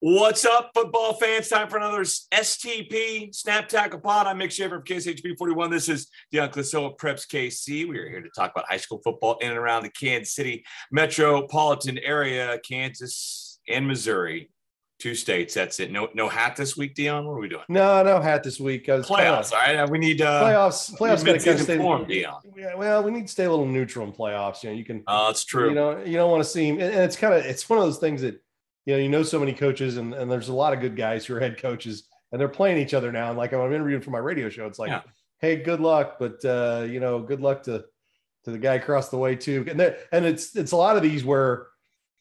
What's up, football fans? Time for another STP Snap Tackle Pod. I'm Mick Schaefer of KSHB 41. This is Dion Clisso Preps KC. We are here to talk about high school football in and around the Kansas City metropolitan area, Kansas and Missouri. Two states. That's it. No, no hat this week, Dion. What are we doing? No, no hat this week. Playoffs. All right, we need uh, playoffs. Playoffs got to kind of stay form, Dion. Yeah, well, we need to stay a little neutral in playoffs. You know, you can. Oh, uh, it's true. You know, you don't want to seem, and it's kind of, it's one of those things that you know, you know so many coaches, and, and there's a lot of good guys who are head coaches, and they're playing each other now. And like I'm interviewing for my radio show, it's like, yeah. hey, good luck, but uh, you know, good luck to to the guy across the way too. And there, and it's it's a lot of these where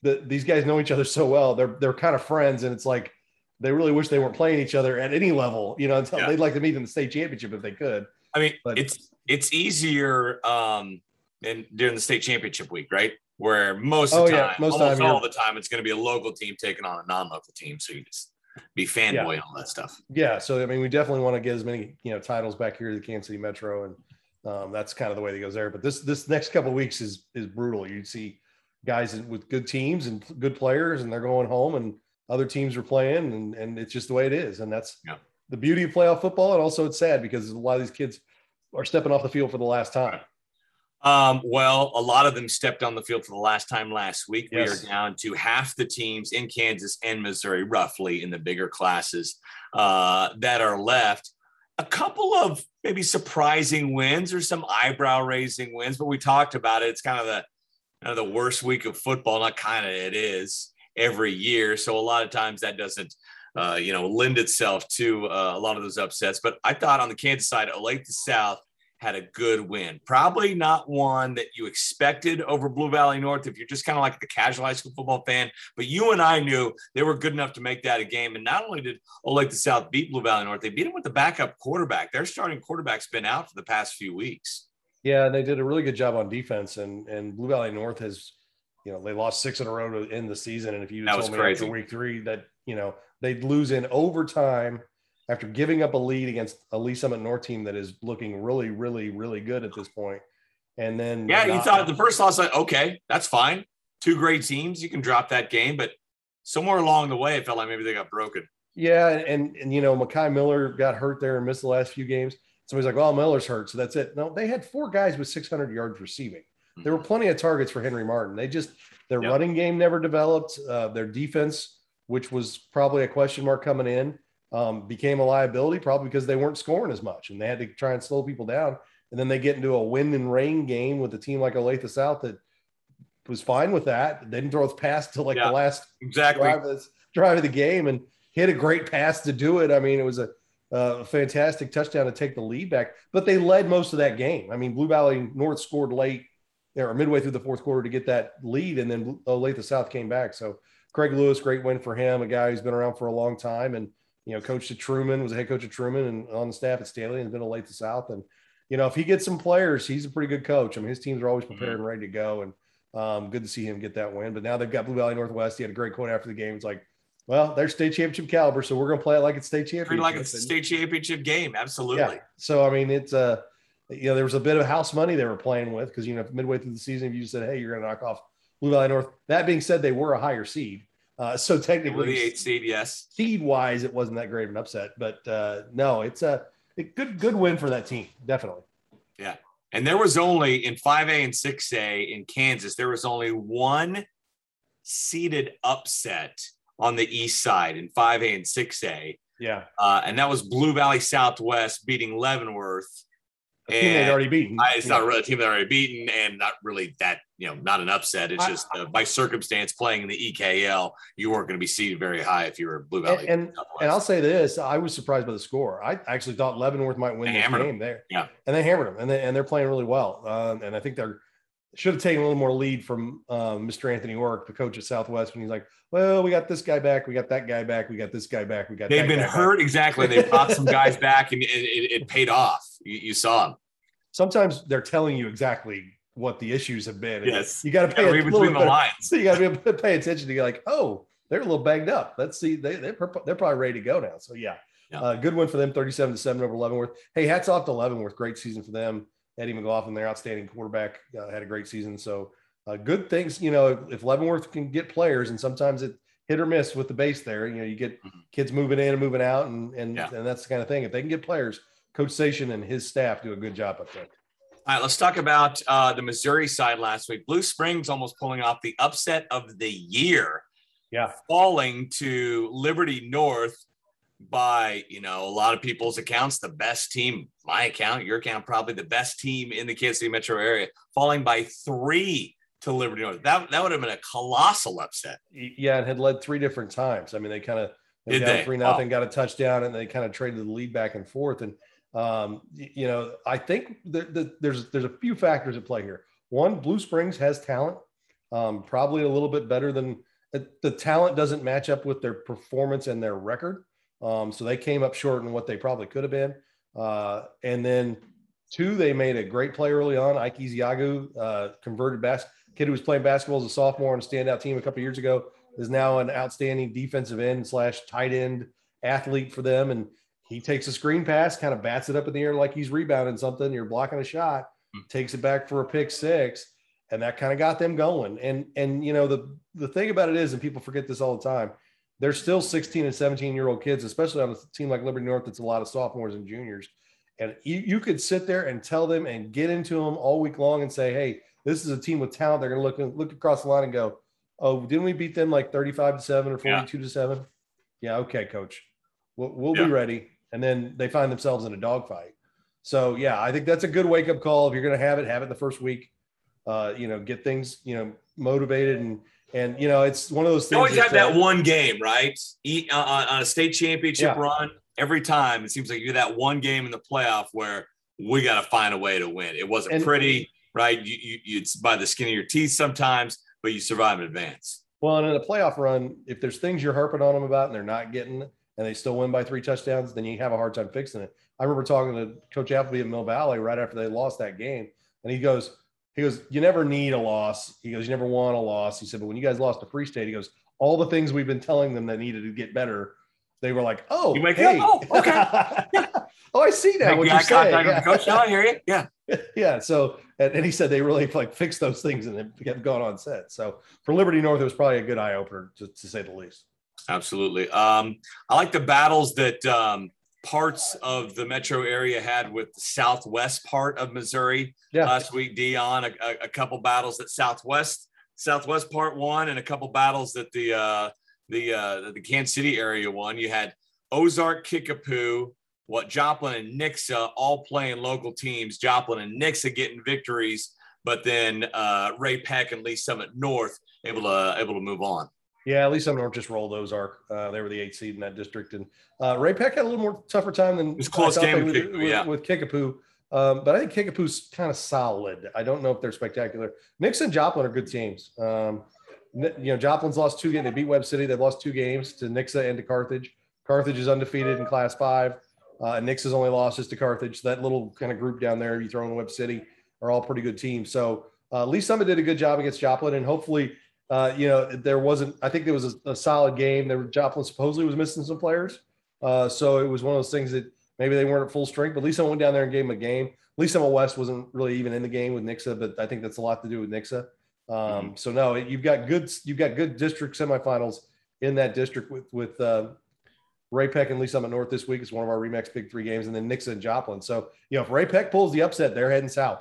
the, these guys know each other so well, they're they're kind of friends, and it's like they really wish they weren't playing each other at any level. You know, until yeah. they'd like to meet in the state championship if they could. I mean, but, it's it's easier um, in during the state championship week, right? Where most of the oh, time, yeah. most almost time all the time, it's going to be a local team taking on a non-local team. So you just be fanboy yeah. all that stuff. Yeah. So I mean, we definitely want to get as many you know titles back here to the Kansas City Metro, and um, that's kind of the way that goes there. But this this next couple weeks is is brutal. You see guys with good teams and good players, and they're going home, and other teams are playing, and and it's just the way it is. And that's yeah. the beauty of playoff football. And also, it's sad because a lot of these kids are stepping off the field for the last time. Um, well, a lot of them stepped on the field for the last time last week. Yes. We are down to half the teams in Kansas and Missouri, roughly in the bigger classes uh, that are left. A couple of maybe surprising wins or some eyebrow raising wins, but we talked about it. It's kind of the kind of the worst week of football. Not kind of it is every year. So a lot of times that doesn't uh, you know lend itself to uh, a lot of those upsets. But I thought on the Kansas side, Olathe South had a good win. Probably not one that you expected over Blue Valley North if you're just kind of like the casual high school football fan. But you and I knew they were good enough to make that a game. And not only did Olathe South beat Blue Valley North, they beat them with the backup quarterback. Their starting quarterback's been out for the past few weeks. Yeah, they did a really good job on defense. And and Blue Valley North has, you know, they lost six in a row to end the season. And if you told me crazy. after week three that you know they'd lose in overtime – after giving up a lead against a Lee's Summit North team that is looking really, really, really good at this point. And then yeah, you thought the first loss, like, okay, that's fine. Two great teams, you can drop that game, but somewhere along the way, it felt like maybe they got broken. Yeah, and and you know, Makai Miller got hurt there and missed the last few games. Somebody's like, "Well, Miller's hurt, so that's it." No, they had four guys with 600 yards receiving. Mm-hmm. There were plenty of targets for Henry Martin. They just their yep. running game never developed. Uh, their defense, which was probably a question mark coming in, um, became a liability probably because they weren't scoring as much and they had to try and slow people down. And then they get into a wind and rain game with a team like Olathe South that was fine with that. They didn't throw a pass to like yeah, the last exactly drive of, drive of, the game and hit a great pass to do it. I mean, it was a, a fantastic touchdown to take the lead back, but they led most of that game. I mean, Blue Valley North scored late or midway through the fourth quarter to get that lead, and then Olathe South came back. So Craig Lewis, great win for him, a guy who's been around for a long time and you know, coached at Truman, was a head coach at Truman and on the staff at Stanley and been Olathe South. And, you know, if he gets some players, he's a pretty good coach. I mean, his teams are always mm-hmm. prepared and ready to go. And um, good to see him get that win. But now they've got Blue Valley Northwest. He had a great quote after the game. It's like, well, they're state championship caliber, so we're going to play it like it's state championship. like it's a state championship game. Absolutely. Yeah. So, I mean, it's, uh, you know, there was a bit of house money they were playing with because, you know, midway through the season, if you said, hey, you're going to knock off Blue Valley North. That being said, they were a higher seed. Uh, so technically, the eight seed, yes. Seed wise, it wasn't that great of an upset, but uh, no, it's a, a good good win for that team, definitely. Yeah, and there was only in five A and six A in Kansas, there was only one seeded upset on the east side in five A and six A. Yeah, uh, and that was Blue Valley Southwest beating Leavenworth a team they'd already beaten. I, it's not really a team they'd already beaten, and not really that you know not an upset. It's I, just uh, by circumstance playing in the EKL, you weren't going to be seated very high if you were Blue Valley. And and, and, I'll say this: I was surprised by the score. I actually thought Leavenworth might win the game them. there. Yeah, and they hammered them, and they and they're playing really well. Um, and I think they're should have taken a little more lead from um, Mr. Anthony Work, the coach at Southwest, when he's like, "Well, we got this guy back, we got that guy back, we got this guy back, we got." They've been hurt back. exactly. They brought some guys back, and it, it, it paid off. You, you saw them sometimes they're telling you exactly what the issues have been. Yes, you got to pay between the lines. So you got to be pay attention to get like, oh, they're a little banged up. Let's see, they they're, they're probably ready to go now. So yeah, yeah. Uh, good one for them, thirty-seven to seven over Leavenworth. Hey, hats off to Leavenworth, great season for them. Eddie McLaughlin, their outstanding quarterback, uh, had a great season. So uh, good things, you know, if, if Leavenworth can get players, and sometimes it hit or miss with the base there. You know, you get mm-hmm. kids moving in and moving out, and and yeah. and that's the kind of thing. If they can get players, Coach Station and his staff do a good job, I think. All right, let's talk about uh, the Missouri side last week. Blue Springs almost pulling off the upset of the year. Yeah. Falling to Liberty North by, you know, a lot of people's accounts, the best team, my account, your account, probably the best team in the Kansas City metro area, falling by three to Liberty North. That, that would have been a colossal upset. Yeah, and had led three different times. I mean, they kind of they three nothing, got a touchdown, and they kind of traded the lead back and forth. And um, you know, I think the, the, there's there's a few factors at play here. One, Blue Springs has talent, um, probably a little bit better than the talent doesn't match up with their performance and their record. Um, so they came up short in what they probably could have been. Uh, and then two, they made a great play early on. Ike Ezeagu, uh, converted bas- kid who was playing basketball as a sophomore on a standout team a couple years ago, is now an outstanding defensive end slash tight end athlete for them. And he takes a screen pass, kind of bats it up in the air like he's rebounding something. You're blocking a shot, hmm. takes it back for a pick six, and that kind of got them going. And and you know the the thing about it is, and people forget this all the time, they're still 16 and 17 year old kids, especially on a team like Liberty North that's a lot of sophomores and juniors. And you, you could sit there and tell them and get into them all week long and say, hey, this is a team with talent. They're going to look look across the line and go, oh, didn't we beat them like 35 to seven or 42 yeah. to seven? Yeah, okay, coach, we'll, we'll yeah. be ready. And then they find themselves in a dogfight. So yeah, I think that's a good wake up call. If you're going to have it, have it the first week. Uh, you know, get things you know motivated and and you know, it's one of those things. You always have that one game, right? Eat, uh, on a state championship yeah. run. Every time it seems like you get that one game in the playoff where we got to find a way to win. It wasn't and, pretty, right? You, you, it's by the skin of your teeth sometimes, but you survive in advance. Well, and in a playoff run, if there's things you're harping on them about and they're not getting, and they still win by three touchdowns, then you have a hard time fixing it. I remember talking to Coach Applebee at Mill Valley right after they lost that game, and he goes, he goes, you never need a loss. He goes, you never want a loss. He said, but when you guys lost to Free State, he goes, all the things we've been telling them that needed to get better, they were like, oh, you make hey. oh, okay. oh, I see now. What you're saying. Yeah. Coach, now I hear you. Yeah. yeah. So, and, and, he said they really like fixed those things and it kept going on set. So for Liberty North, it was probably a good eye opener to, to say the least. Absolutely. Um, I like the battles that um, parts of the metro area had with the southwest part of Missouri yeah. last week. Dion, a, a, couple battles that southwest southwest part won, and a couple battles that the uh, the uh, the Kansas City area won. You had Ozark, Kickapoo, what Joplin and Nixa all playing local teams. Joplin and Nixa getting victories, but then uh, Ray-Pec and Lee's Summit North able to able to move on. Yeah, at least I'm not just rolled Ozark. Uh, they were the eighth seed in that district, and uh, Ray-Pec had a little more tougher time than it was close game with, Kickapoo, yeah. with, Kickapoo. Um, but I think Kickapoo's kind of solid. I don't know if they're spectacular. Nixon Joplin are good teams. Um, you know, Joplin's lost two games. They beat Webb City. They've lost two games to Nixa and to Carthage. Carthage is undefeated in Class Five. Uh, Nixa's only losses to Carthage. So that little kind of group down there, you throw in Webb City, are all pretty good teams. So uh, Lee's Summit did a good job against Joplin, and hopefully – uh, you know, there wasn't. I think there was a, a solid game. There, Joplin supposedly was missing some players, uh, so it was one of those things that maybe they weren't at full strength. But at least I went down there and gave them a game. At Lee's Summit West wasn't really even in the game with Nixa, but I think that's a lot to do with Nixa. Um, mm-hmm. So no, you've got good. You've got good district semifinals in that district with with uh, Ray-Pec and Lee's Summit North this week. It's one of our Remax Big Three games, and then Nixa and Joplin. So you know, if Ray-Pec pulls the upset, they're heading south,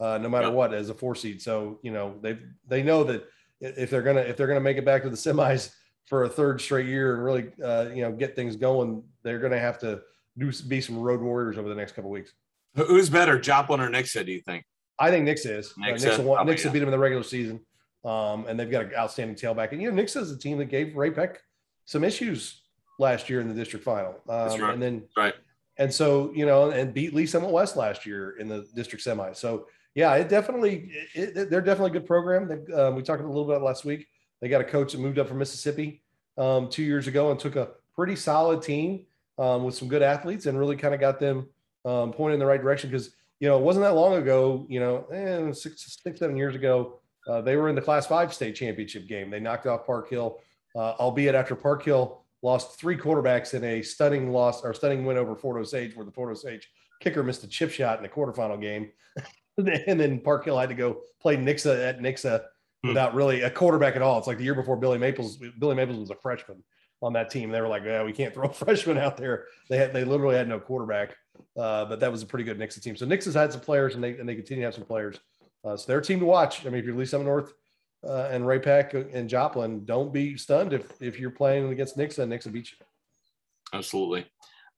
uh, no matter what, as a four seed. So you know, they they know that if they're gonna if they're gonna make it back to the semis for a third straight year and really uh, you know get things going, they're gonna have to do be some road warriors over the next couple weeks. Who's better, Joplin or Nixa? Do you think? I think Nixa is. Nixa, uh, Nixa, won, Nixa yeah. beat them in the regular season, um, and they've got an outstanding tailback. And you know, Nixa is a team that gave Ray-Pec some issues last year in the district final. Um, right. And then right. And so you know, and beat Lee's Summit West last year in the district semi. So yeah, it definitely it, it, they're definitely a good program. They, um, we talked a little bit last week. They got a coach that moved up from Mississippi um, two years ago and took a pretty solid team um, with some good athletes and really kind of got them um, pointed in the right direction. Because you know it wasn't that long ago. You know, eh, six, six, seven years ago, uh, they were in the Class Five state championship game. They knocked off Park Hill, uh, albeit after Park Hill lost three quarterbacks in a stunning loss or stunning win over Fort Osage, where the Fort Osage kicker missed a chip shot in the quarterfinal game. and then Park Hill had to go play Nixa at Nixa hmm. without really a quarterback at all. It's like the year before Billy Maples. Billy Maples was a freshman on that team. They were like, yeah, we can't throw a freshman out there. They had they literally had no quarterback. Uh, but that was a pretty good Nixa team. So Nixon's had some players, and they and they continue to have some players. Uh, so they're a team to watch. I mean, if you're Lee's Summit North uh, and Ray-Pec and Joplin, don't be stunned if if you're playing against Nixa and Nixa beat you. Absolutely.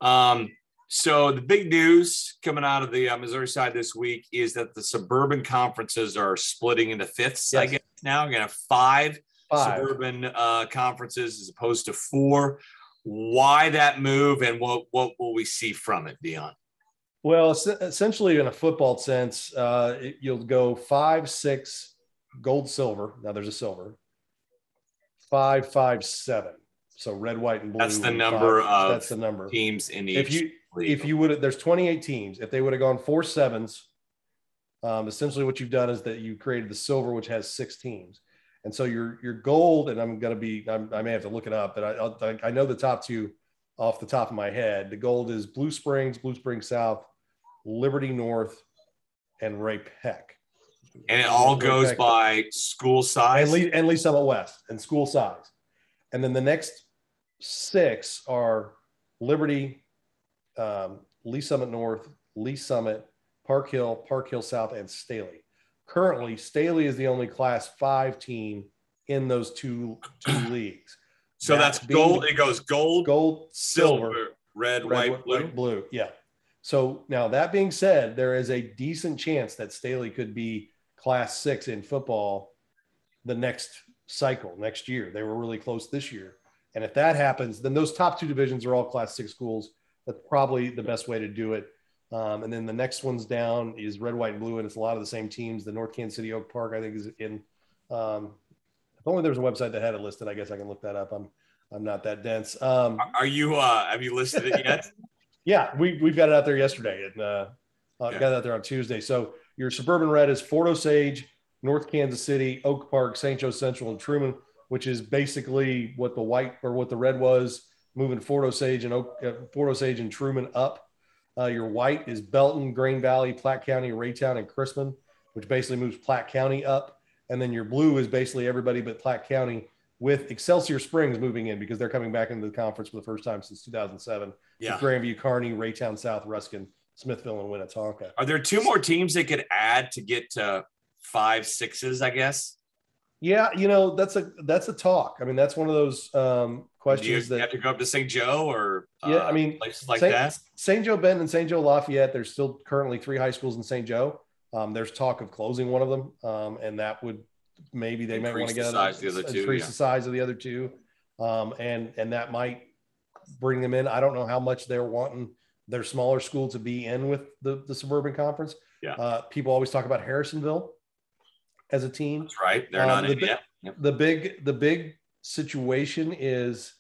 Um, so the big news coming out of the uh, Missouri side this week is that the suburban conferences are splitting into fifths. Yes. I guess now we're gonna have five, five. suburban uh, conferences as opposed to four. Why that move, and what what will we see from it, Dion? Well, essentially, in a football sense, uh, it, you'll go five, six, gold, silver. Now there's a silver. Five, five, seven. So red, white, and blue. That's the number five. of that's the number teams in each. If you. If you would, there's 28 teams. If they would have gone four sevens, um, essentially what you've done is that you created the silver, which has six teams. And so your your gold, and I'm to be, I'm, i may have to look it up, but I, I, I know the top two off the top of my head. The gold is Blue Springs, Blue Springs South, Liberty North, and Ray Peck. And it all Ray goes Peck. by school size and Lee, and Lee's Summit West and school size. And then the next six are Liberty, um, Lee's Summit North, Lee's Summit, Park Hill, Park Hill South, and Staley. Currently, Staley is the only Class Five team in those two two leagues. So that that's gold. It goes gold, gold, silver, silver red, red, white, blue. blue. Yeah. So now that being said, there is a decent chance that Staley could be Class Six in football the next cycle next year. They were really close this year. And if that happens, then those top two divisions are all class six schools. That's probably the best way to do it. Um, and then the next one's down is red, white, and blue, and it's a lot of the same teams. The North Kansas City Oak Park, I think, is in. Um, if only there was a website that had it listed, I guess I can look that up. I'm I'm not that dense. Um, Are you? Uh, have you listed it yet? yeah, we we've got it out there yesterday, and uh, uh, yeah. got it out there on Tuesday. So your suburban red is Fort Osage, North Kansas City, Oak Park, St. Joe Central, and Truman which is basically what the white or what the red was, moving Fort Osage and Oak, uh, Fort Osage and Truman up. Uh, your white is Belton, Grain Valley, Platte County, Raytown, and Chrisman, which basically moves Platte County up. And then your blue is basically everybody but Platte County, with Excelsior Springs moving in because they're coming back into the conference for the first time since 2007. Yeah. Grandview, Kearney, Raytown South, Ruskin, Smithville, and Winnetonka. Are there two more teams they could add to get to five sixes? I guess. Yeah, you know that's a that's a talk. I mean, that's one of those um, questions you that you have to go up to St. Joe or yeah, uh, I mean places like Saint, that. St. Joe Bend and St. Joe Lafayette. There's still currently three high schools in St. Joe. Um, there's talk of closing one of them, um, and that would maybe they increase might want to get the size the other two, increase yeah. the size of the other two, um, and and that might bring them in. I don't know how much they're wanting their smaller school to be in with the the suburban conference. Yeah, uh, people always talk about Harrisonville as a team. That's right. They're um, not in yet. Yep. The big the big situation is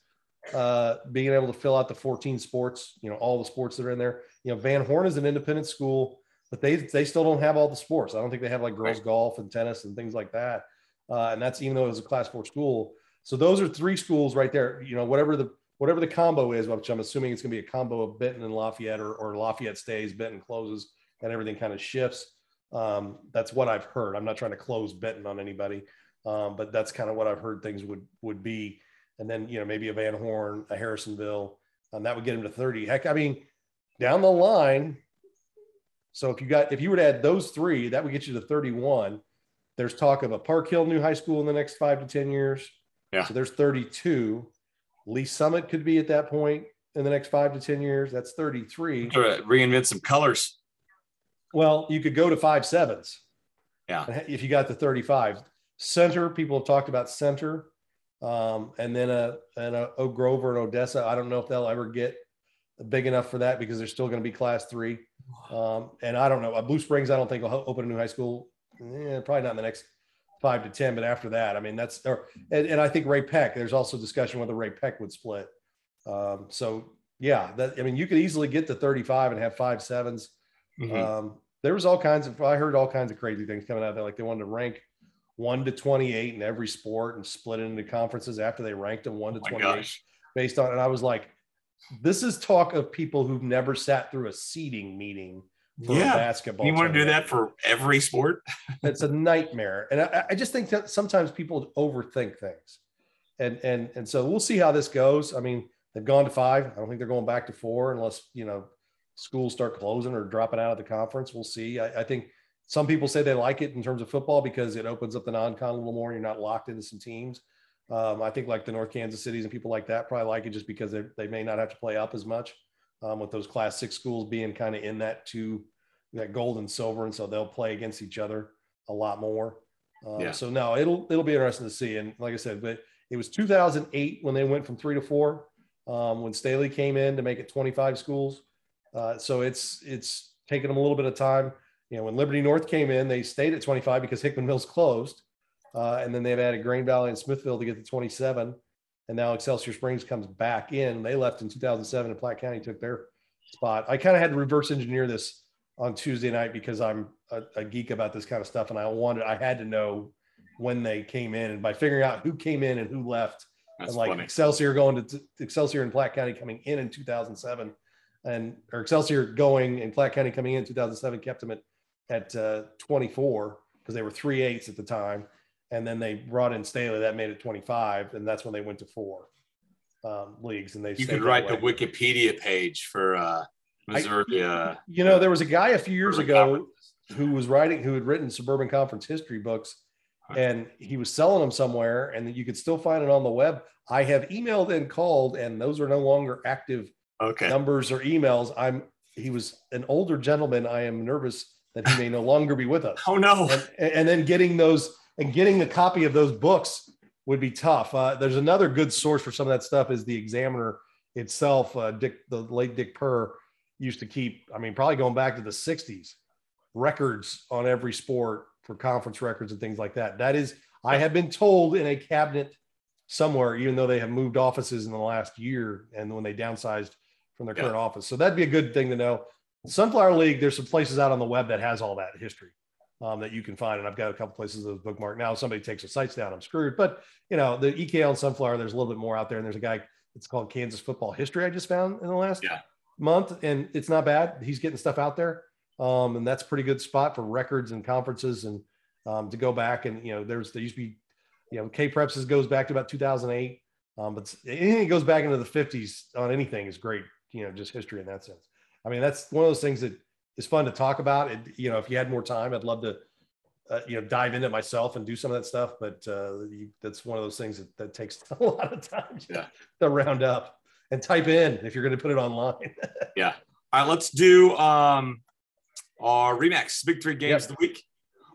uh, being able to fill out the 14 sports, you know, all the sports that are in there. You know, Van Horn is an independent school, but they they still don't have all the sports. I don't think they have like girls right. golf and tennis and things like that. Uh, and that's even though it was a class four school. So those are three schools right there. You know, whatever the whatever the combo is, which I'm assuming it's going to be a combo of Benton and Lafayette, or, or Lafayette stays, Benton closes, and everything kind of shifts. Um, that's what I've heard. I'm not trying to close Benton on anybody, um, but that's kind of what I've heard things would would be. And then you know maybe a Van Horn, a Harrisonville, um, that would get him to 30. Heck, I mean, down the line. So if you got if you would add those three, that would get you to 31. There's talk of a Park Hill New High School in the next five to 10 years. Yeah. So there's 32. Lee's Summit could be at that point in the next five to 10 years. That's 33. Reinvent some colors. Well, you could go to five sevens. Yeah. If you got the 35. Center, people have talked about center. Um, and then a and a Oak Grover and Odessa. I don't know if they'll ever get big enough for that because they're still going to be class three. Um, and I don't know. Blue Springs, I don't think will open a new high school. Eh, probably not in the next five to ten, but after that, I mean, that's or and, and I think Ray-Pec. There's also discussion whether Ray-Pec would split. Um, so yeah, that I mean, you could easily get to 35 and have five sevens. Mm-hmm. Um, there was all kinds of I heard all kinds of crazy things coming out there. Like they wanted to rank one to 28 in every sport and split it into conferences after they ranked them one to oh 28 gosh. based on. And I was like, this is talk of people who've never sat through a seating meeting yeah. basketball. You want to do that for every sport? it's a nightmare. And I, I, just think that sometimes people overthink things. And and and so we'll see how this goes. I mean, they've gone to five. I don't think they're going back to four unless, you know, schools start closing or dropping out of the conference. We'll see. I, I think some people say they like it in terms of football because it opens up the non-con a little more. And You're not locked into some teams. Um, I think like the North Kansas cities and people like that probably like it just because they, they may not have to play up as much um, with those class six schools being kind of in that two, that gold and silver. And so they'll play against each other a lot more. Um, yeah. So no, it'll, it'll be interesting to see. And like I said, but it was 2008 when they went from three to four, um, when Staley came in to make it 25 schools. Uh, so it's, it's taken them a little bit of time. You know, when Liberty North came in, they stayed at 25 because Hickman Mills closed. Uh, and then they've added Grain Valley and Smithville to get to 27 and now Excelsior Springs comes back in. They left in 2007, and Platte County took their spot. I kind of had to reverse engineer this on Tuesday night because I'm a, a, geek about this kind of stuff, and I wanted, I had to know when they came in, and by figuring out who came in and who left, That's and like funny. Excelsior going to Excelsior and Platte County coming in in 2007, and or Excelsior going and Platte County coming in 2007 kept them at at uh, 24 because they were three eighths at the time and then they brought in Staley. That made it 25, and that's when they went to four um, leagues. And they you could write the Wikipedia page for uh, Missouri. I, uh, you know, there was a guy a few years ago who was writing, who had written suburban conference history books, and he was selling them somewhere, and you could still find it on the web. I have emailed and called, and those are no longer active okay. numbers or emails. I'm he was an older gentleman. I am nervous that he may no longer be with us. Oh no! And, and then getting those and getting the copy of those books would be tough. Uh, there's another good source for some of that stuff is the Examiner itself. Uh, Dick, the late Dick Purr, used to keep. I mean, probably going back to the '60s, records on every sport for conference records and things like that. That is, I have been told in a cabinet somewhere, even though they have moved offices in the last year and when they downsized from their yeah. current office. So that'd be a good thing to know. Sunflower League, there's some places out on the web that has all that history um, that you can find. And I've got a couple places those bookmark. Now, if somebody takes the sites down, I'm screwed. But you know, the EKL and Sunflower, there's a little bit more out there. And there's a guy, it's called Kansas Football History. I just found in the last yeah. month, and it's not bad. He's getting stuff out there, um, and that's a pretty good spot for records and conferences and um, to go back. And you know, there's there used to be, you know, K Preps goes back to about 2008. Um, but anything that goes back into the 50s on anything is great. You know, just history in that sense. I mean, that's one of those things that is fun to talk about. It, you know, if you had more time, I'd love to, uh, you know, dive into myself and do some of that stuff. But uh, you, that's one of those things that, that takes a lot of time yeah. to round up and type in if you're going to put it online. yeah. All right, let's do um, our Remax Big Three games yep. of the week.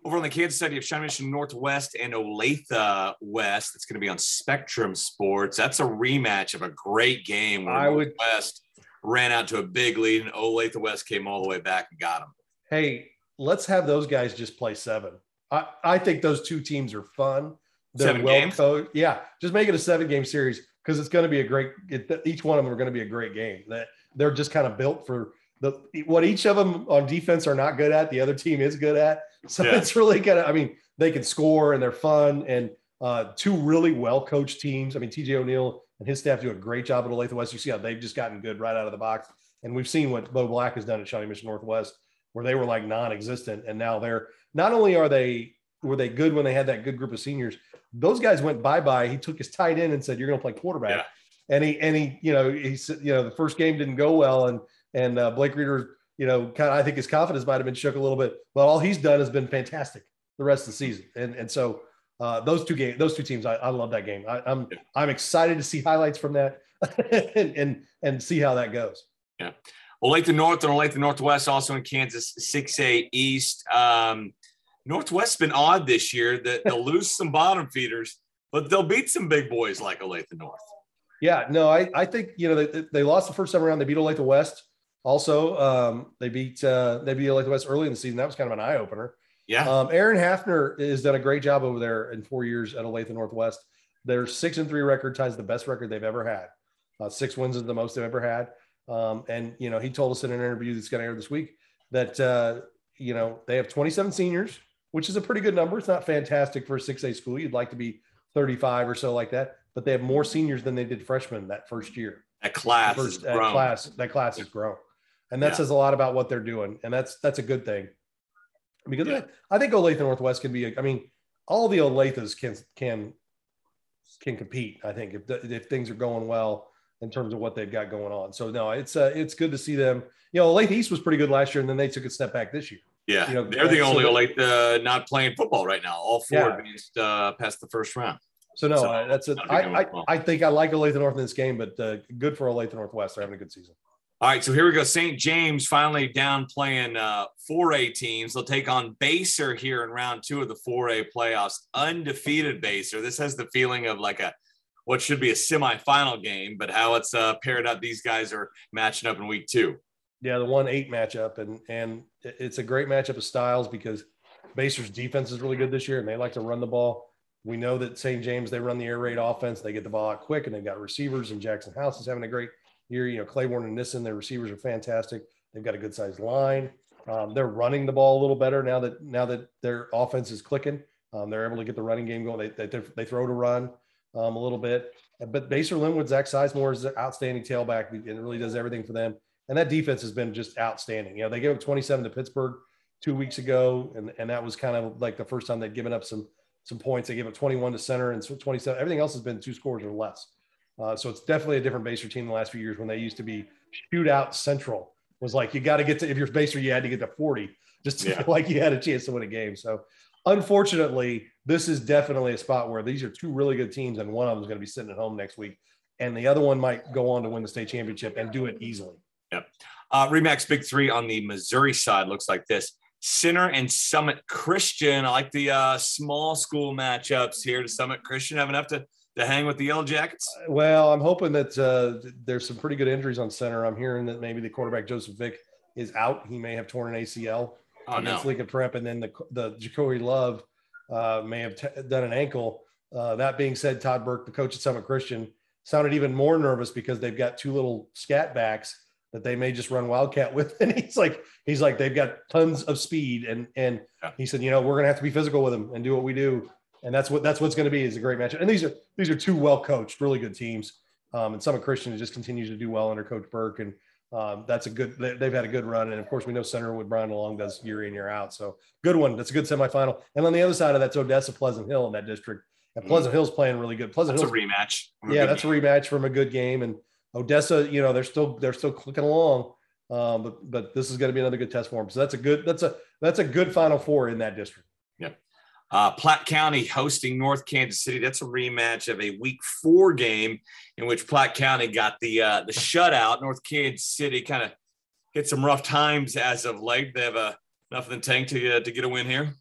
Over on the Kansas City of Shawnee Mission Northwest and Olathe West, it's going to be on Spectrum Sports. That's a rematch of a great game. I would West ran out to a big lead, and Olathe West came all the way back and got them. Hey, let's have those guys just play seven. I, I think those two teams are fun. They're seven well games. Coached. Yeah, just make it a seven game series because it's going to be a great. It, each one of them are going to be a great game. That they're just kind of built for the what each of them on defense are not good at. The other team is good at. So yeah. it's really kind of. I mean, they can score and they're fun and uh, two really well coached teams. I mean, TJ O'Neill and his staff do a great job at Olathe West. You see how they've just gotten good right out of the box. And we've seen what Bo Black has done at Shawnee Mission Northwest, where they were like non-existent, and now they're not only are they were they good when they had that good group of seniors. Those guys went bye bye. He took his tight end and said, "You're going to play quarterback." Yeah. And he and he, you know, he said, you know, the first game didn't go well, and and uh, Blake Reeder, you know, kind of I think his confidence might have been shook a little bit, but all he's done has been fantastic the rest of the season, and and so uh, those two games, those two teams, I, I love that game. I, am I'm, I'm excited to see highlights from that and, and and see how that goes. Yeah, Olathe North and Olathe Northwest also in Kansas, six A East. Um, Northwest's been odd this year. That they'll lose some bottom feeders, but they'll beat some big boys like Olathe North. Yeah, no, I, I think you know they, they lost the first time around. They beat Olathe West. Also, um, they beat uh, they beat Olathe West early in the season. That was kind of an eye opener. Yeah. Um, Aaron Hafner has done a great job over there in four years at Olathe Northwest. Their six and three record ties the best record they've ever had. Uh, six wins is the most they've ever had. Um, and you know, he told us in an interview that's going to air this week that uh, you know they have 27 seniors, which is a pretty good number. It's not fantastic for a 6A school. You'd like to be 35 or so like that, but they have more seniors than they did freshmen that first year. That class, first, that class, that class has grown. and that yeah. says a lot about what they're doing, and that's that's a good thing. Because yeah. I, I, think Olathe Northwest can be. A, I mean, all the Olathes can can can compete. I think if if things are going well in terms of what they've got going on. So no, it's uh, it's good to see them. You know, Olathe East was pretty good last year, and then they took a step back this year. Yeah, you know, they're the only so Olathe uh, not playing football right now. All four yeah. advanced uh, past the first round. So no, so, that's a, I, I, I think I like Olathe North in this game, but uh, good for Olathe Northwest. They're having a good season. All right, so here we go. St. James finally down playing uh, 4A teams. They'll take on Basehor here in round two of the 4A playoffs. Undefeated Basehor. This has the feeling of like a what should be a semifinal game, but how it's uh, paired up. These guys are matching up in week two. Yeah, the one eight matchup, and and it's a great matchup of styles because Basehor's defense is really good this year, and they like to run the ball. We know that St. James they run the air raid offense. They get the ball out quick, and they've got receivers. And Jackson House is having a great year. You know, Claiborne and Nissen, their receivers are fantastic. They've got a good sized line. Um, they're running the ball a little better now that now that their offense is clicking. Um, they're able to get the running game going. They, they, they throw to run um, a little bit. But Basehor Linwood, Zach Sizemore is an outstanding tailback and it really does everything for them. And that defense has been just outstanding. You know, they gave up 27 to Pittsburgh two weeks ago, and, and that was kind of like the first time they'd given up some some points. They gave up 21 to center and 27. Everything else has been two scores or less. Uh, so it's definitely a different Basehor team the last few years when they used to be shootout central. Was like you got to get to if you're Basehor, you had to get to 40 just to yeah. feel like you had a chance to win a game. So unfortunately, this is definitely a spot where these are two really good teams, and one of them is going to be sitting at home next week, and the other one might go on to win the state championship and do it easily. Yep. Uh, Remax Big Three on the Missouri side looks like this. Center and Summit Christian. I like the uh, small school matchups here. Does Summit Christian have enough to, to hang with the Yellow Jackets? Well, I'm hoping that uh, there's some pretty good injuries on center. I'm hearing that maybe the quarterback Joseph Vick is out. He may have torn an ACL oh, against no. Lincoln Prep, and then the the Jacoby Love uh, may have t- done an ankle. Uh, that being said, Todd Burke, the coach at Summit Christian, sounded even more nervous because they've got two little scat backs that they may just run wildcat with. And he's like, he's like, they've got tons of speed, and and yeah. he said, you know, we're gonna have to be physical with them and do what we do, and that's what that's what's going to be is a great match. And these are these are two well coached, really good teams. Um, and Summit Christian just continues to do well under Coach Burke, and um, that's a good. They've had a good run, and of course, we know Center with Brian Long does year in year out. So good one. That's a good semifinal. And on the other side of that's Odessa Pleasant Hill in that district. And Pleasant. Hill's playing really good. Pleasant Hill's a rematch. Yeah, that's game. a rematch from a good game. And Odessa, you know, they're still they're still clicking along. Um, but but this is going to be another good test for them. So that's a good that's a that's a good Final Four in that district. Uh, Platte County hosting North Kansas City. That's a rematch of a Week Four game in which Platte County got the uh, the shutout. North Kansas City kind of hit some rough times as of late. They have a enough in the tank to uh, to get a win here.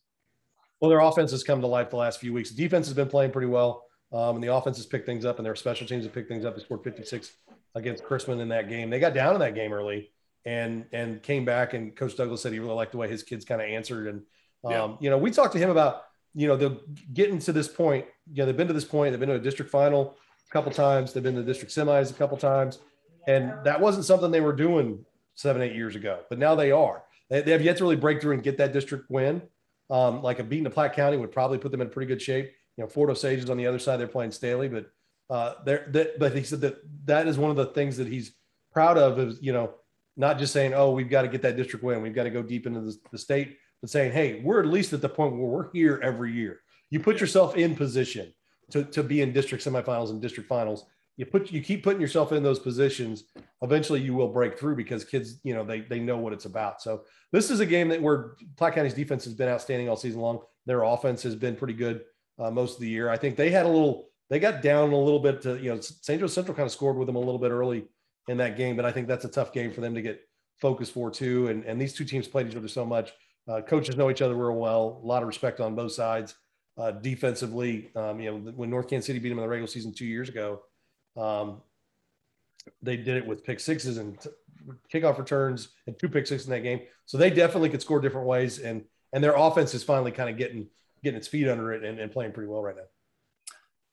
Well, their offense has come to life the last few weeks. Defense has been playing pretty well, um, and the offense has picked things up, and their special teams have picked things up. They scored 56 against Chrisman in that game. They got down in that game early and and came back. And Coach Douglas said he really liked the way his kids kind of answered. And um, yeah. you know, we talked to him about you know they're getting to this point. You know, they've been to this point. They've been to a district final a couple times. They've been to district semis a couple times, and that wasn't something they were doing seven, eight years ago. But now they are. They, they have yet to really break through and get that district win. Um, like a beating the Platte County would probably put them in pretty good shape. You know, Fort Osage is on the other side. They're playing Staley, but uh, they're, they, but he said that that is one of the things that he's proud of is, you know, not just saying, oh, we've got to get that district win. We've got to go deep into the, the state, but saying, hey, we're at least at the point where we're here every year. You put yourself in position to, to be in district semifinals and district finals. You put you keep putting yourself in those positions eventually you will break through because kids you know they they know what it's about. So this is a game that where platte county's defense has been outstanding all season long. Their offense has been pretty good uh, most of the year. I think they had a little they got down a little bit to you know st. Joe central kind of scored with them a little bit early in that game but i think that's a tough game for them to get focused for too. And and these two teams played each other so much uh, coaches know each other real well a lot of respect on both sides uh, defensively um, you know when north kansas city beat them in the regular season two years ago um, they did it with pick sixes and t- kickoff returns and two pick sixes in that game. So they definitely could score different ways, and and their offense is finally kind of getting getting its feet under it and, and playing pretty well right now.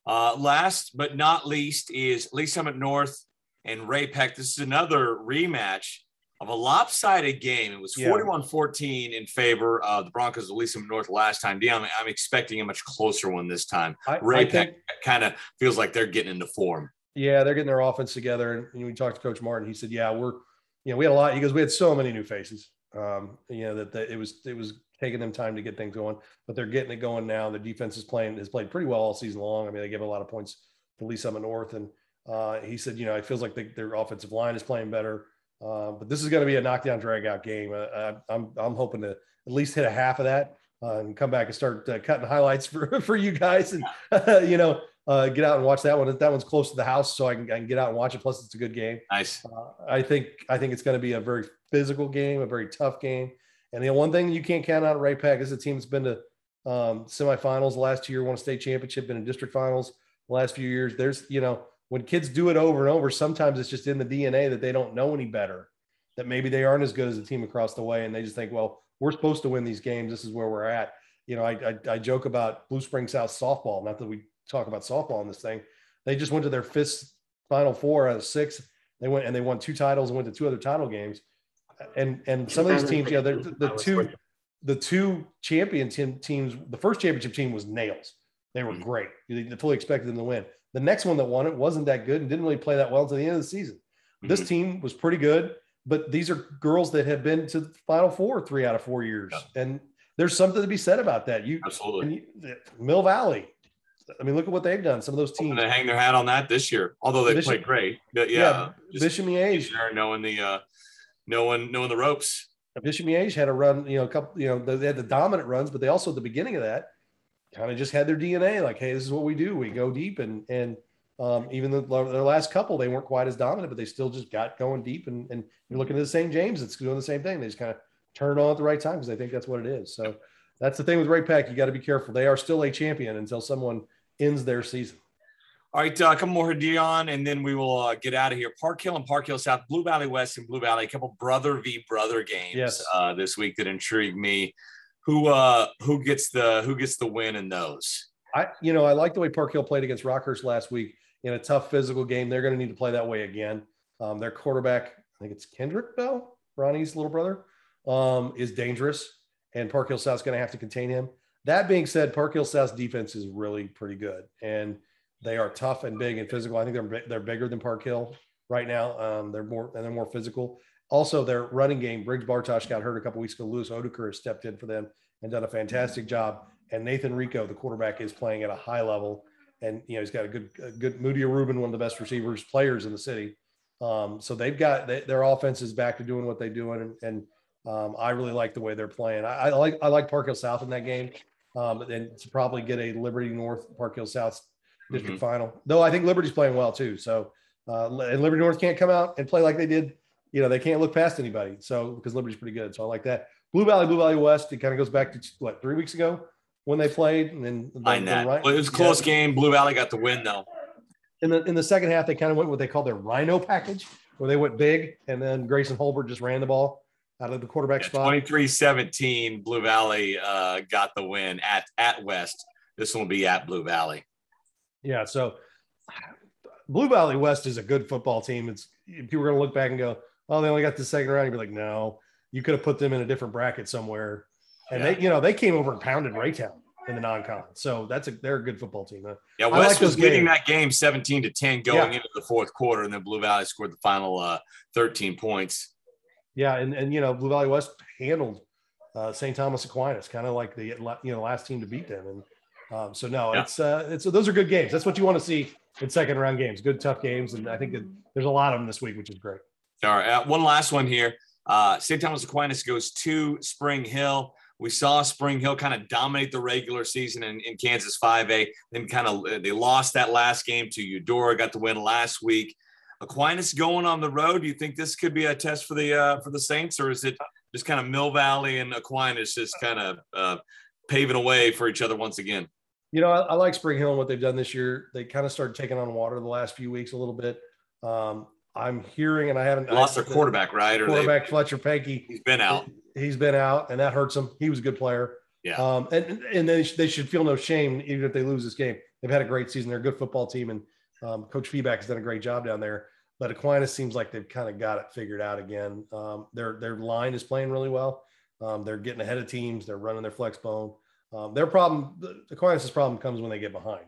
Uh, last but not least is Lee's Summit North and Ray-Pec. This is another rematch of a lopsided game. It was 41 14 in favor of the Broncos of Lee's Summit North last time. Dion, I'm expecting a much closer one this time. I, Ray-Pec kind of feels like they're getting into form. Yeah, they're getting their offense together. And we talked to Coach Martin. He said, "Yeah, we're, you know, we had a lot. He goes, we had so many new faces. Um, you know that, that it was it was taking them time to get things going, but they're getting it going now. The defense is playing has played pretty well all season long. I mean, they give a lot of points to Lee's Summit North, and uh, he said, you know, it feels like they, their offensive line is playing better. Uh, but this is going to be a knockdown, drag out game. Uh, I, I'm I'm hoping to at least hit a half of that uh, and come back and start uh, cutting highlights for for you guys, and you know, uh, get out and watch that one. That one's close to the house, so I can, I can get out and watch it. Plus, it's a good game. Nice. I think I think it's going to be a very physical game, a very tough game. And the one thing you can't count out at Ray-Pec is a team that's been to um, semifinals last year, won a state championship, been in district finals the last few years. There's, you know, when kids do it over and over, sometimes it's just in the DNA that they don't know any better, that maybe they aren't as good as the team across the way. And they just think, well, we're supposed to win these games. This is where we're at. You know, I, I, I joke about Blue Spring South softball, not that we talk about softball in this thing. They just went to their fifth final four out of six. They went and they won two titles and went to two other title games and and some of these teams, yeah, the, the two the two champion teams, the first championship team was nails. They were mm-hmm. great. You fully expected them to win. The next one that won it wasn't that good and didn't really play that well until the end of the season. Mm-hmm. This team was pretty good, but these are girls that have been to the Final Four three out of four years, yeah. and there's something to be said about that. You absolutely you, Mill Valley. I mean, look at what they've done. Some of those teams they hang their hat on that this year, although they Bishop, played great. But yeah, yeah Bishop Miege knowing the uh, knowing knowing the ropes. Bishop Miege had a run, you know, a couple, you know, they had the dominant runs, but they also at the beginning of that kind of just had their DNA like, hey, this is what we do. We go deep, and and um, even the, their last couple, they weren't quite as dominant, but they still just got going deep. And and you're looking at the St. James, it's doing the same thing. They just kind of turn on at the right time because they think that's what it is. So that's the thing with Ray-Pec. You got to be careful. They are still a champion until someone ends their season. All right, uh, a couple more Dion, and then we will uh, get out of here. Park Hill and Park Hill South, Blue Valley West and Blue Valley, a couple brother v brother games yes. uh, this week that intrigue me. Who uh who gets the who gets the win in those? I you know I like the way Park Hill played against Rockhurst last week in a tough physical game. They're going to need to play that way again. Um, their quarterback, I think it's Kendrick Bell, Ronnie's little brother, um, is dangerous, and Park Hill South's going to have to contain him. That being said, Park Hill South's defense is really pretty good, and they are tough and big and physical. I think they're they're bigger than Park Hill right now. Um, they're more and they're more physical. Also, their running game, Briggs Bartosh got hurt a couple weeks ago. Lewis Odeker has stepped in for them and done a fantastic job. And Nathan Rico, the quarterback, is playing at a high level. And you know he's got a good, a good Moody Rubin, one of the best receivers players in the city. Um, so they've got they, their offense is back to doing what they're doing, and, and um, I really like the way they're playing. I, I, like I like Park Hill South in that game, um, and to probably get a Liberty North Park Hill South district mm-hmm. final. Though I think Liberty's playing well too. So uh, and Liberty North can't come out and play like they did. You know, they can't look past anybody. So because Liberty's pretty good. So I like that. Blue Valley, Blue Valley West. It kind of goes back to what three weeks ago when they played, and then the, I know. Right, well, it was a close yeah. game. Blue Valley got the win though. In the in the second half, they kind of went what they called their Rhino package, where they went big, and then Grayson Holbert just ran the ball out of the quarterback yeah, spot. 23-17, Blue Valley uh, got the win at at West. This one will be at Blue Valley. Yeah. So Blue Valley West is a good football team. It's people are going to look back and go, "Oh, they only got the second round." You'd be like, "No, you could have put them in a different bracket somewhere." And yeah. they, you know, they came over and pounded Raytown in the non-con. So that's a they're a good football team. Yeah, West like was leading that game 17 to 10 going yeah. into the fourth quarter, and then Blue Valley scored the final uh, 13 points. Yeah, and and you know Blue Valley West handled uh, St. Thomas Aquinas, kind of like the you know last team to beat them, and um, so no, yeah. it's uh, it's those are good games. That's what you want to see in second round games. Good tough games, and I think that there's a lot of them this week, which is great. All right, uh, one last one here. Uh, St. Thomas Aquinas goes to Spring Hill. We saw Spring Hill kind of dominate the regular season in, in Kansas 5A. Then kind of uh, they lost that last game to Eudora. Got the win last week. Aquinas going on the road. Do you think this could be a test for the uh, for the Saints, or is it just kind of Mill Valley and Aquinas just kind of uh, paving a way for each other once again? You know, I, I, like Spring Hill and what they've done this year. They kind of started taking on water the last few weeks a little bit. Um, I'm hearing, and I haven't lost their quarterback, right? Or quarterback they, Fletcher Pankey. He's been out. He's been out, and that hurts him. He was a good player. Yeah. Um, and and they, they should feel no shame even if they lose this game. They've had a great season. They're a good football team, and um, Coach Feedback has done a great job down there. But Aquinas seems like they've kind of got it figured out again. Um, their their line is playing really well. Um, they're getting ahead of teams. They're running their flex bone. Um, their problem, Aquinas' problem comes when they get behind.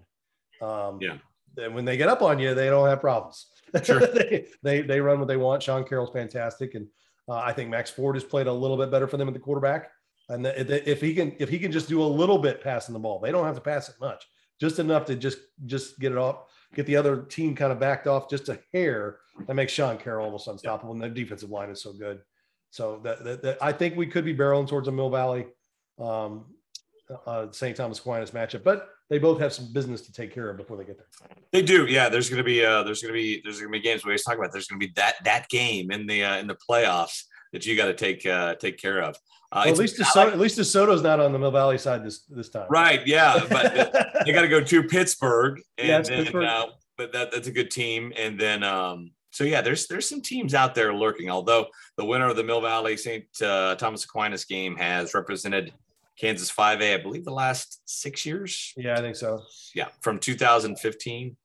Um, yeah. then when they get up on you, they don't have problems. Sure. they, they they run what they want. Sean Carroll's fantastic, and uh, I think Max Ford has played a little bit better for them at the quarterback. And the, if he can if he can just do a little bit passing the ball, they don't have to pass it much, just enough to just just get it off, get the other team kind of backed off just a hair. That makes Sean Carroll almost unstoppable, and the defensive line is so good. So that, that, that I think we could be barreling towards a Mill Valley um, uh, St. Thomas Aquinas matchup, but they both have some business to take care of before they get there. They do, yeah. There's going to be uh, there's going to be there's going to be games we always talk about. There's going to be that that game in the uh, in the playoffs that you got to take uh, take care of. Uh, well, at least DeSoto, like, at least DeSoto's not on the Mill Valley side this this time. Right? Yeah, but they got to go to Pittsburgh, and yeah, then, Pittsburgh. Uh, but that, that's a good team. And then um, so yeah, there's there's some teams out there lurking. Although the winner of the Mill Valley St. Uh, Thomas Aquinas game has represented Kansas 5A, I believe, the last six years. Yeah, I think so. Yeah, from 2015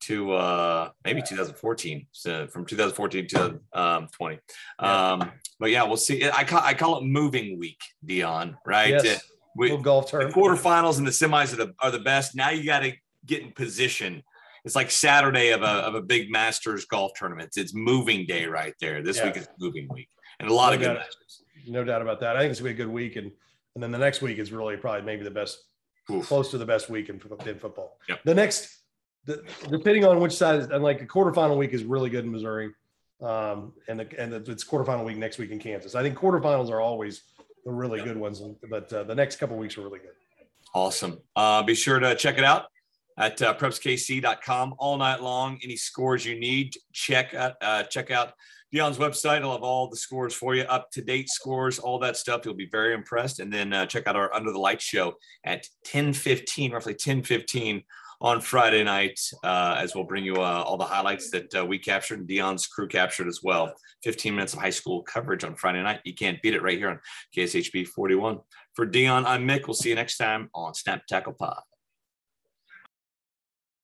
to uh, maybe 2014. So from 2014 to 2020. Yeah. Um, but yeah, we'll see. I call, I call it moving week, Dion. Right? Yes. We, golf term. The quarterfinals and the semis are the are the best. Now you got to get in position. It's like Saturday of a of a big Masters golf tournament. It's moving day right there. This yeah. week is moving week, and a lot no of good matches. No doubt about that. I think it's gonna be a good week, and and then the next week is really probably maybe the best, Oof. close to the best week in, in football. Yep. The next, the, depending on which side, and like the quarterfinal week is really good in Missouri, um, and the, and the, it's quarterfinal week next week in Kansas. I think quarterfinals are always the really yep. good ones, but uh, the next couple weeks are really good. Awesome. Uh, be sure to check it out at uh, prepskc.com all night long. Any scores you need, check out, uh, check out Dion's website. I'll have all the scores for you, up to date scores, all that stuff. You'll be very impressed. And then uh, check out our Under the Light show at 10 15, roughly 10 15 on Friday night, uh, as we'll bring you uh, all the highlights that uh, we captured and Dion's crew captured as well. 15 minutes of high school coverage on Friday night. You can't beat it right here on KSHB 41. For Dion, I'm Mick. We'll see you next time on Snap Tackle Pod.